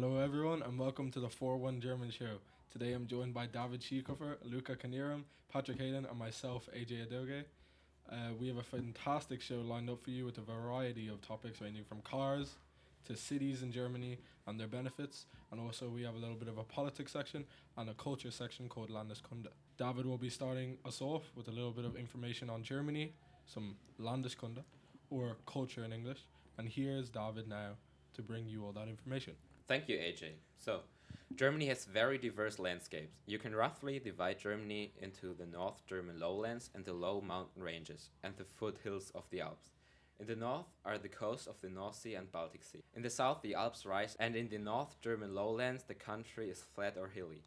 Hello, everyone, and welcome to the 4 1 German show. Today I'm joined by David Schiekofer, Luca Kaniram, Patrick Hayden, and myself, AJ Adoge. Uh, we have a fantastic show lined up for you with a variety of topics ranging from cars to cities in Germany and their benefits. And also, we have a little bit of a politics section and a culture section called Landeskunde. David will be starting us off with a little bit of information on Germany, some Landeskunde, or culture in English. And here's David now to bring you all that information. Thank you, AJ. So, Germany has very diverse landscapes. You can roughly divide Germany into the North German lowlands and the low mountain ranges, and the foothills of the Alps. In the north are the coasts of the North Sea and Baltic Sea. In the south, the Alps rise, and in the North German lowlands, the country is flat or hilly.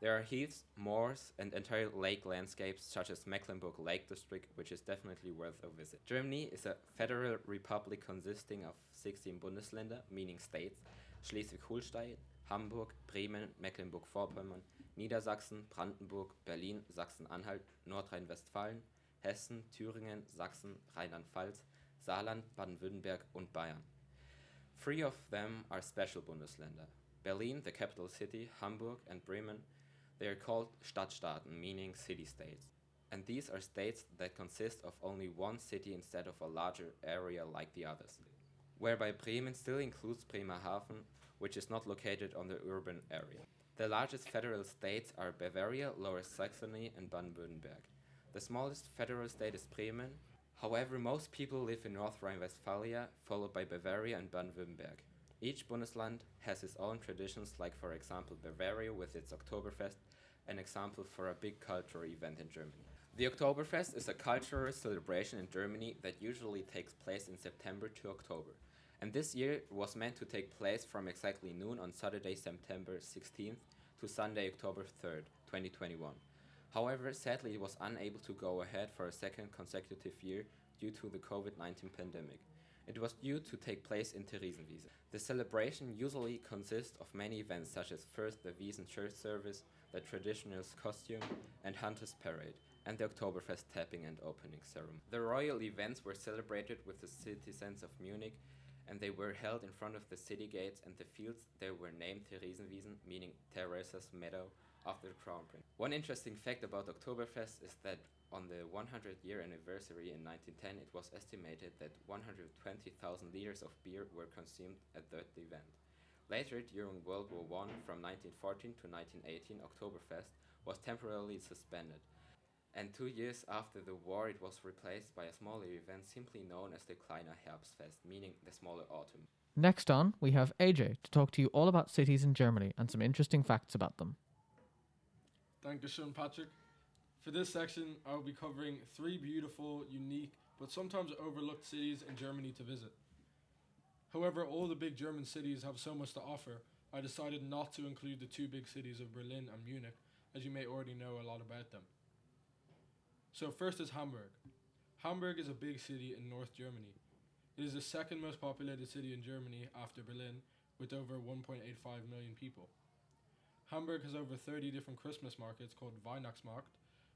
There are heaths, moors, and entire lake landscapes, such as Mecklenburg Lake District, which is definitely worth a visit. Germany is a federal republic consisting of 16 Bundesländer, meaning states, Schleswig-Holstein, Hamburg, Bremen, Mecklenburg-Vorpommern, Niedersachsen, Brandenburg, Berlin, Sachsen-Anhalt, Nordrhein-Westfalen, Hessen, Thüringen, Sachsen, Rheinland-Pfalz, Saarland, Baden-Württemberg und Bayern. Three of them are special Bundesländer. Berlin, the capital city, Hamburg, and Bremen, they are called Stadtstaaten, meaning city-states. And these are states that consist of only one city instead of a larger area like the others. Whereby Bremen still includes Bremerhaven, which is not located on the urban area. The largest federal states are Bavaria, Lower Saxony, and Baden-Württemberg. The smallest federal state is Bremen, However, most people live in North Rhine-Westphalia, followed by Bavaria and Baden-Württemberg. Each Bundesland has its own traditions, like for example Bavaria with its Oktoberfest, an example for a big cultural event in Germany. The Oktoberfest is a cultural celebration in Germany that usually takes place in September to October. And this year was meant to take place from exactly noon on Saturday, September 16th to Sunday, October 3rd, 2021. However, sadly, it was unable to go ahead for a second consecutive year due to the COVID 19 pandemic. It was due to take place in Theresienwiese. The celebration usually consists of many events such as first the Wiesen church service, the traditional costume and hunters parade, and the Oktoberfest tapping and opening ceremony. The royal events were celebrated with the citizens of Munich and they were held in front of the city gates and the fields they were named Theresienwiesen, meaning Teresa's meadow, after the Crown Prince. One interesting fact about Oktoberfest is that on the 100 year anniversary in 1910, it was estimated that 120,000 liters of beer were consumed at that event. Later, during World War I, from 1914 to 1918, Oktoberfest was temporarily suspended. And two years after the war, it was replaced by a smaller event simply known as the Kleiner Herbstfest, meaning the smaller autumn. Next on, we have AJ to talk to you all about cities in Germany and some interesting facts about them. Thank you, Sean Patrick. For this section, I will be covering three beautiful, unique, but sometimes overlooked cities in Germany to visit. However, all the big German cities have so much to offer, I decided not to include the two big cities of Berlin and Munich, as you may already know a lot about them. So, first is Hamburg. Hamburg is a big city in North Germany. It is the second most populated city in Germany after Berlin, with over 1.85 million people. Hamburg has over 30 different Christmas markets called Weihnachtsmarkt,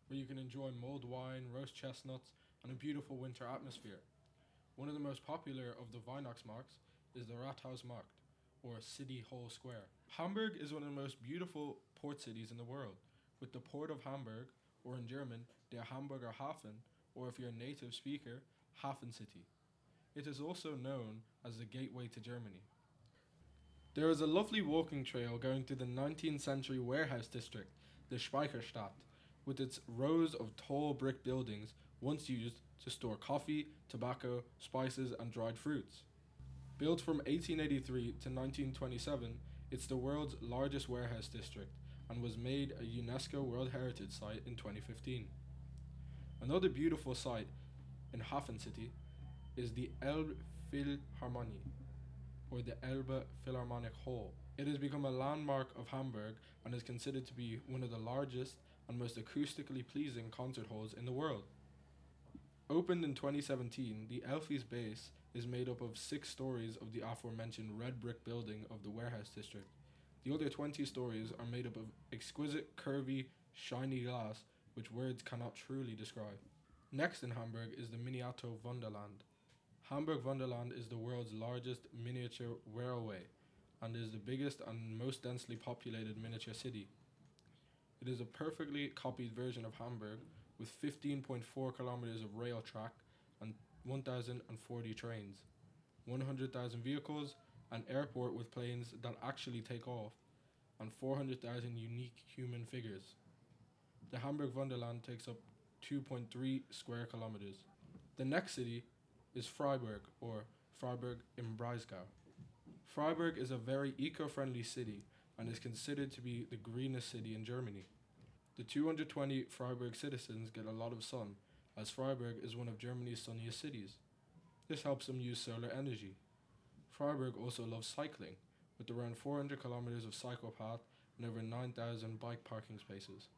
where you can enjoy mulled wine, roast chestnuts, and a beautiful winter atmosphere. One of the most popular of the Weihnachtsmarkts is the Rathausmarkt, or City Hall Square. Hamburg is one of the most beautiful port cities in the world, with the Port of Hamburg, or in German, der Hamburger Hafen, or if you're a native speaker, Hafen City. It is also known as the gateway to Germany. There is a lovely walking trail going through the 19th century warehouse district, the Speicherstadt, with its rows of tall brick buildings once used to store coffee, tobacco, spices, and dried fruits. Built from 1883 to 1927, it's the world's largest warehouse district and was made a UNESCO World Heritage Site in 2015. Another beautiful site in Hafen City is the Elbphilharmonie, or the Elbe Philharmonic Hall. It has become a landmark of Hamburg and is considered to be one of the largest and most acoustically pleasing concert halls in the world. Opened in 2017, the Elphi's base is made up of six stories of the aforementioned red brick building of the warehouse district. The other 20 stories are made up of exquisite, curvy, shiny glass which words cannot truly describe. Next in Hamburg is the Miniatur Wunderland. Hamburg Wunderland is the world's largest miniature railway and is the biggest and most densely populated miniature city. It is a perfectly copied version of Hamburg with 15.4 kilometers of rail track and 1,040 trains, 100,000 vehicles, an airport with planes that actually take off, and 400,000 unique human figures. The Hamburg Wonderland takes up 2.3 square kilometers. The next city is Freiburg, or Freiburg im Breisgau. Freiburg is a very eco friendly city and is considered to be the greenest city in Germany. The 220 Freiburg citizens get a lot of sun, as Freiburg is one of Germany's sunniest cities. This helps them use solar energy. Freiburg also loves cycling, with around 400 kilometers of cycle path and over 9,000 bike parking spaces.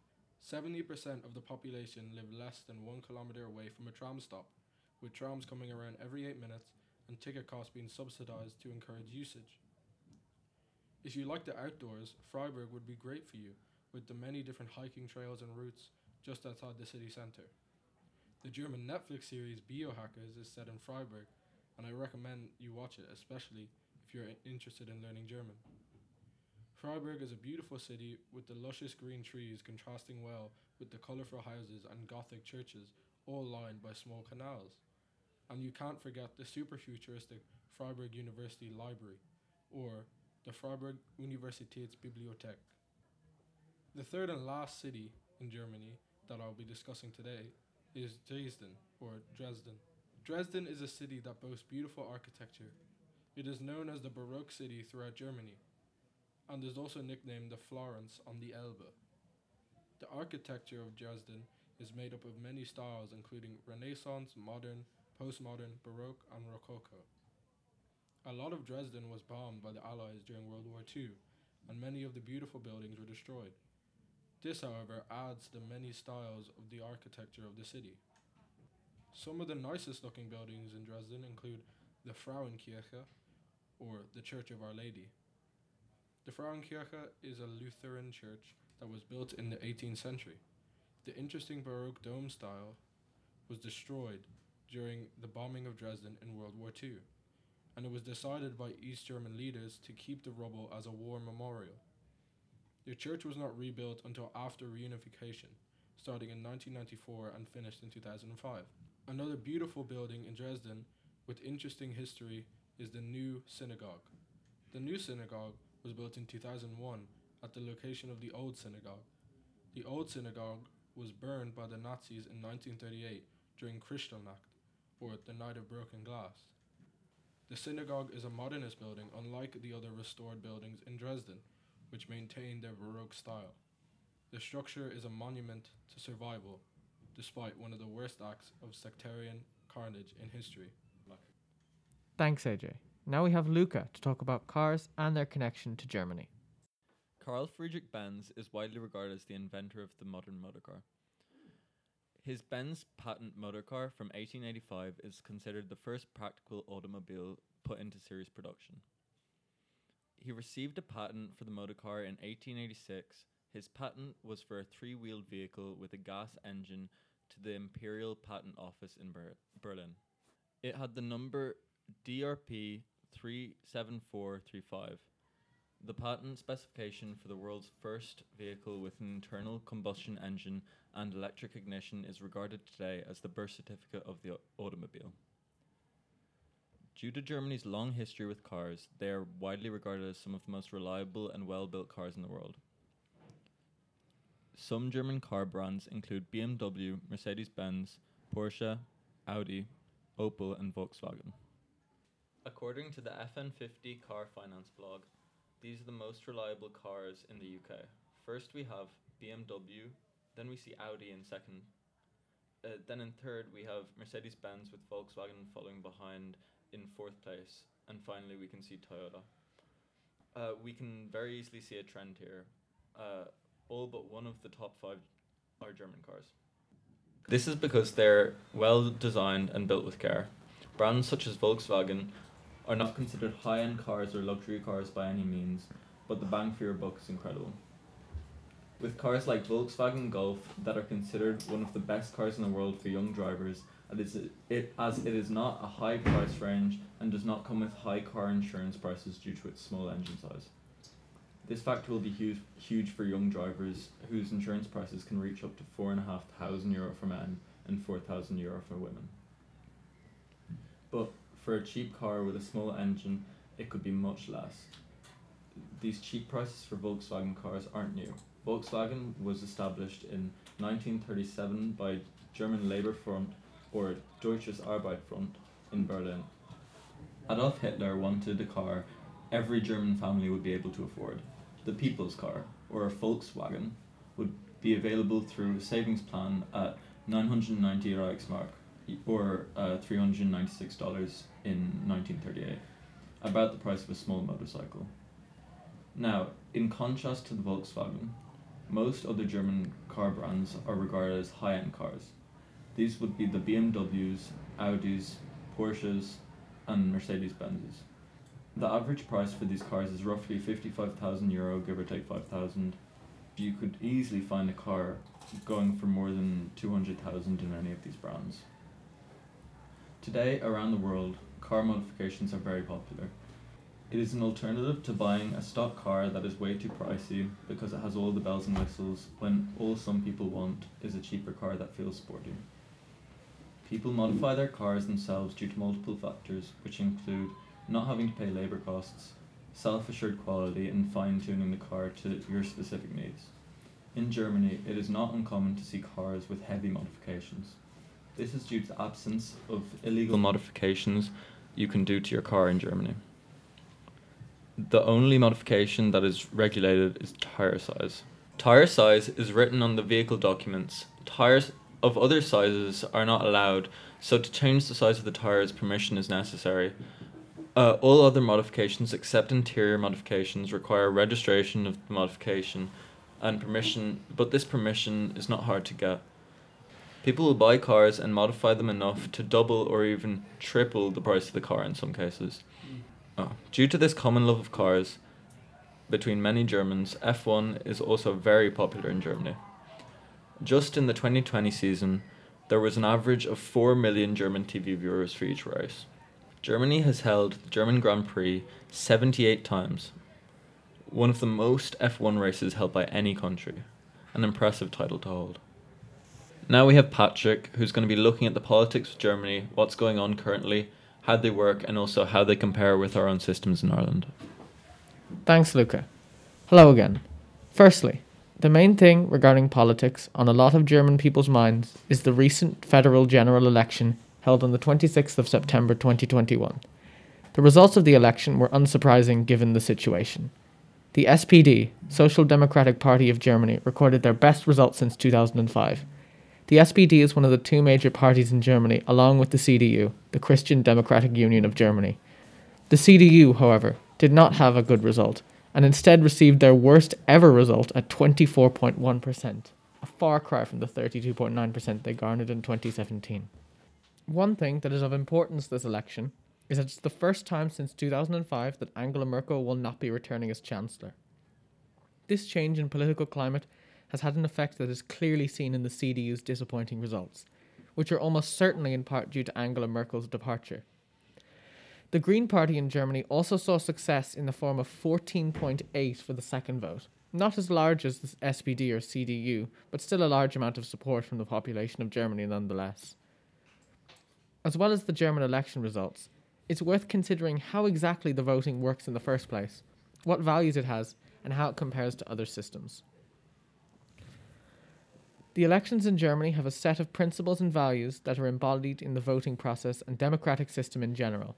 70% of the population live less than one kilometer away from a tram stop, with trams coming around every 8 minutes and ticket costs being subsidized to encourage usage. If you like the outdoors, Freiburg would be great for you, with the many different hiking trails and routes just outside the city centre. The German Netflix series Biohackers is set in Freiburg, and I recommend you watch it, especially if you're interested in learning German. Freiburg is a beautiful city with the luscious green trees contrasting well with the colourful houses and Gothic churches, all lined by small canals. And you can't forget the super futuristic Freiburg University Library, or the Freiburg Universitätsbibliothek. The third and last city in Germany that I'll be discussing today is Dresden, or Dresden. Dresden is a city that boasts beautiful architecture. It is known as the Baroque city throughout Germany, and is also nicknamed the Florence on the Elbe. The architecture of Dresden is made up of many styles, including Renaissance, modern, postmodern, Baroque, and Rococo. A lot of Dresden was bombed by the Allies during World War II, and many of the beautiful buildings were destroyed. This, however, adds the many styles of the architecture of the city. Some of the nicest looking buildings in Dresden include the Frauenkirche, or the Church of Our Lady. The Frauenkirche is a Lutheran church that was built in the 18th century. The interesting Baroque dome style was destroyed during the bombing of Dresden in World War II, and it was decided by East German leaders to keep the rubble as a war memorial. The church was not rebuilt until after reunification, starting in 1994 and finished in 2005. Another beautiful building in Dresden with interesting history is the New Synagogue. The New Synagogue was built in 2001 at the location of the Old Synagogue. The Old Synagogue was burned by the Nazis in 1938 during Kristallnacht, or the Night of Broken Glass. The synagogue is a modernist building unlike the other restored buildings in Dresden, which maintain their Baroque style. The structure is a monument to survival, despite one of the worst acts of sectarian carnage in history. Thanks, AJ. Now we have Luca to talk about cars and their connection to Germany. Carl Friedrich Benz is widely regarded as the inventor of the modern motor car. His Benz patent motor car from 1885 is considered the first practical automobile put into series production. He received a patent for the motor car in 1886. His patent was for a three wheeled vehicle with a gas engine to the Imperial Patent Office in Ber- Berlin. It had the number DRP 37435. The patent specification for the world's first vehicle with an internal combustion engine and electric ignition is regarded today as the birth certificate of the automobile. Due to Germany's long history with cars, they are widely regarded as some of the most reliable and well built cars in the world. Some German car brands include BMW, Mercedes Benz, Porsche, Audi, Opel, and Volkswagen. According to the FN50 Car Finance blog, these are the most reliable cars in the UK. First, we have BMW, then we see Audi in second. Uh, then in third, we have Mercedes Benz with Volkswagen following behind in fourth place. And finally, we can see Toyota. Uh, we can very easily see a trend here. Uh, all but one of the top five are German cars. This is because they're well designed and built with care. Brands such as Volkswagen are not considered high end cars or luxury cars by any means, but the bang for your buck is incredible. With cars like Volkswagen Golf that are considered one of the best cars in the world for young drivers, is it, as it is not a high price range and does not come with high car insurance prices due to its small engine size. This factor will be huge, huge for young drivers whose insurance prices can reach up to four and a half thousand euro for men and four thousand euro for women. But for a cheap car with a small engine, it could be much less. These cheap prices for Volkswagen cars aren't new. Volkswagen was established in 1937 by German Labour Front or Deutsches Arbeiterfront in Berlin. Adolf Hitler wanted a car every German family would be able to afford. The People's Car, or a Volkswagen, would be available through a savings plan at 990 Reichsmark, or uh, $396 in 1938, about the price of a small motorcycle. Now, in contrast to the Volkswagen, most other German car brands are regarded as high end cars. These would be the BMWs, Audis, Porsches, and Mercedes Benzes. The average price for these cars is roughly 55,000 euro, give or take 5,000. You could easily find a car going for more than 200,000 in any of these brands. Today, around the world, car modifications are very popular. It is an alternative to buying a stock car that is way too pricey because it has all the bells and whistles when all some people want is a cheaper car that feels sporty. People modify their cars themselves due to multiple factors, which include not having to pay labour costs, self assured quality, and fine tuning the car to your specific needs. In Germany, it is not uncommon to see cars with heavy modifications. This is due to the absence of illegal modifications you can do to your car in Germany. The only modification that is regulated is tire size. Tire size is written on the vehicle documents. Tires of other sizes are not allowed, so to change the size of the tires, permission is necessary. Uh, all other modifications except interior modifications require registration of the modification and permission, but this permission is not hard to get. People will buy cars and modify them enough to double or even triple the price of the car in some cases. Mm. Oh. Due to this common love of cars between many Germans, F1 is also very popular in Germany. Just in the 2020 season, there was an average of 4 million German TV viewers for each race. Germany has held the German Grand Prix 78 times, one of the most F1 races held by any country. An impressive title to hold. Now we have Patrick, who's going to be looking at the politics of Germany, what's going on currently, how they work, and also how they compare with our own systems in Ireland. Thanks, Luca. Hello again. Firstly, the main thing regarding politics on a lot of German people's minds is the recent federal general election held on the 26th of September 2021. The results of the election were unsurprising given the situation. The SPD, Social Democratic Party of Germany, recorded their best results since 2005. The SPD is one of the two major parties in Germany, along with the CDU, the Christian Democratic Union of Germany. The CDU, however, did not have a good result, and instead received their worst ever result at 24.1%, a far cry from the 32.9% they garnered in 2017. One thing that is of importance this election is that it's the first time since 2005 that Angela Merkel will not be returning as Chancellor. This change in political climate has had an effect that is clearly seen in the CDU's disappointing results, which are almost certainly in part due to Angela Merkel's departure. The Green Party in Germany also saw success in the form of 14.8 for the second vote. Not as large as the SPD or CDU, but still a large amount of support from the population of Germany nonetheless. As well as the German election results, it's worth considering how exactly the voting works in the first place, what values it has, and how it compares to other systems. The elections in Germany have a set of principles and values that are embodied in the voting process and democratic system in general.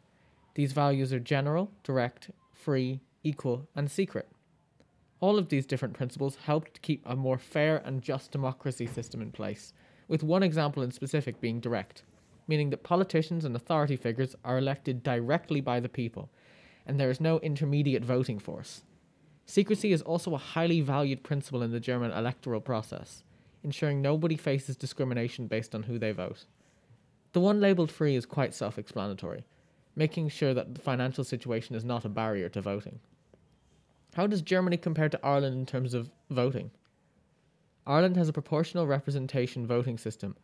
These values are general, direct, free, equal, and secret. All of these different principles help to keep a more fair and just democracy system in place, with one example in specific being direct, meaning that politicians and authority figures are elected directly by the people, and there is no intermediate voting force. Secrecy is also a highly valued principle in the German electoral process, ensuring nobody faces discrimination based on who they vote. The one labelled free is quite self explanatory making sure that the financial situation is not a barrier to voting. How does Germany compare to Ireland in terms of voting? Ireland has a proportional representation voting system,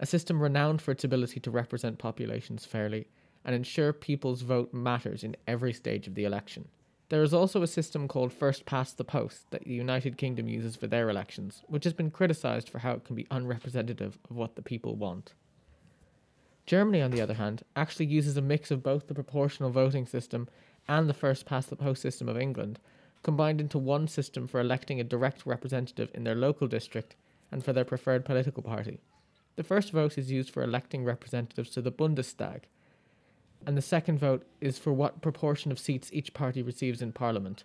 a system renowned for its ability to represent populations fairly and ensure people's vote matters in every stage of the election. There is also a system called First Past the Post that the United Kingdom uses for their elections, which has been criticised for how it can be unrepresentative of what the people want. Germany, on the other hand, actually uses a mix of both the proportional voting system and the First Past the Post system of England, combined into one system for electing a direct representative in their local district and for their preferred political party. The first vote is used for electing representatives to the Bundestag, and the second vote is for what proportion of seats each party receives in Parliament.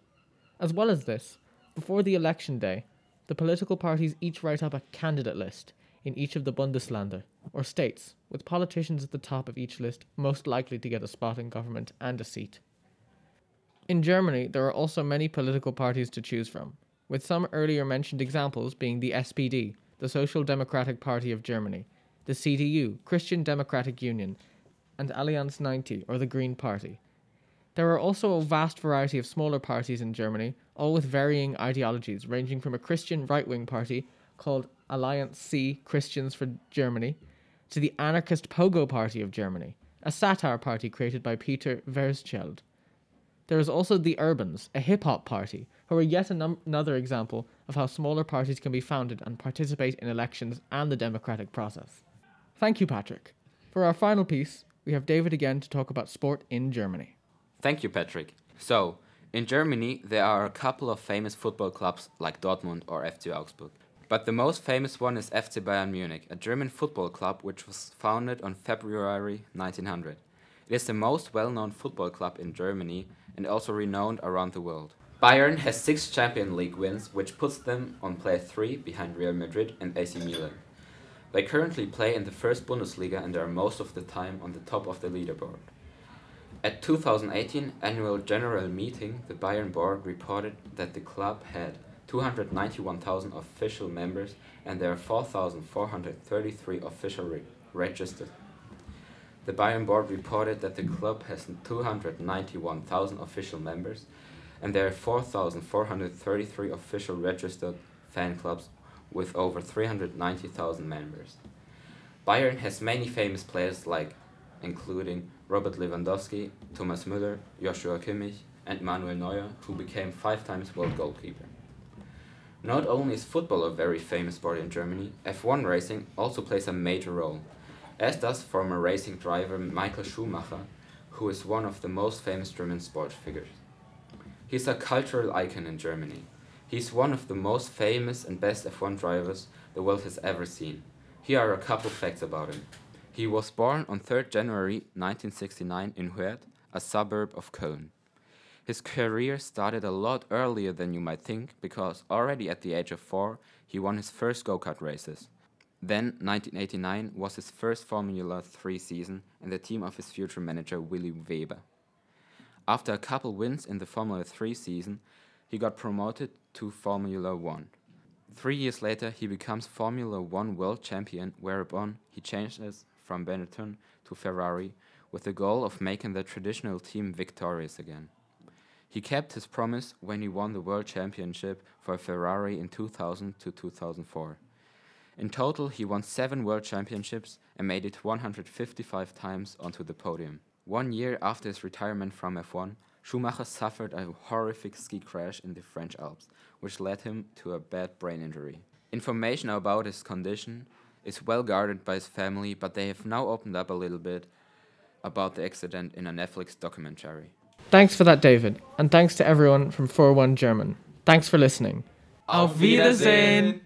As well as this, before the election day, the political parties each write up a candidate list in each of the Bundesländer, or states, with politicians at the top of each list most likely to get a spot in government and a seat. In Germany, there are also many political parties to choose from, with some earlier mentioned examples being the SPD, the Social Democratic Party of Germany, the CDU, Christian Democratic Union, and Allianz 90, or the Green Party. There are also a vast variety of smaller parties in Germany, all with varying ideologies, ranging from a Christian right wing party called Alliance C Christians for Germany to the anarchist Pogo Party of Germany, a satire party created by Peter Verzscheld. There is also the Urbans, a hip hop party, who are yet another example of how smaller parties can be founded and participate in elections and the democratic process. Thank you, Patrick. For our final piece, we have David again to talk about sport in Germany. Thank you, Patrick. So, in Germany, there are a couple of famous football clubs like Dortmund or FC Augsburg. But the most famous one is FC Bayern Munich, a German football club which was founded on February 1900. It is the most well known football club in Germany and also renowned around the world. Bayern has six Champions League wins, which puts them on place 3 behind Real Madrid and AC Milan. They currently play in the first Bundesliga and are most of the time on the top of the leaderboard. At 2018 annual general meeting, the Bayern board reported that the club had 291,000 official members and there are 4,433 official re- registered. The Bayern board reported that the club has 291,000 official members and there are 4,433 official registered fan clubs with over 390,000 members. Bayern has many famous players like including Robert Lewandowski, Thomas Müller, Joshua Kimmich, and Manuel Neuer, who became five times world goalkeeper. Not only is football a very famous sport in Germany, F1 racing also plays a major role, as does former racing driver Michael Schumacher, who is one of the most famous German sports figures. He's a cultural icon in Germany. He's one of the most famous and best F1 drivers the world has ever seen. Here are a couple facts about him. He was born on 3rd January 1969 in Hürth, a suburb of Köln. His career started a lot earlier than you might think because already at the age of 4 he won his first go-kart races. Then 1989 was his first Formula 3 season in the team of his future manager Willy Weber. After a couple wins in the Formula 3 season, he got promoted to Formula 1. Three years later, he becomes Formula 1 world champion, whereupon he changes from Benetton to Ferrari with the goal of making the traditional team victorious again. He kept his promise when he won the world championship for Ferrari in 2000 to 2004. In total, he won seven world championships and made it 155 times onto the podium. One year after his retirement from F1, Schumacher suffered a horrific ski crash in the French Alps, which led him to a bad brain injury. Information about his condition is well guarded by his family, but they have now opened up a little bit about the accident in a Netflix documentary. Thanks for that, David, and thanks to everyone from 41 German. Thanks for listening. Auf Wiedersehen!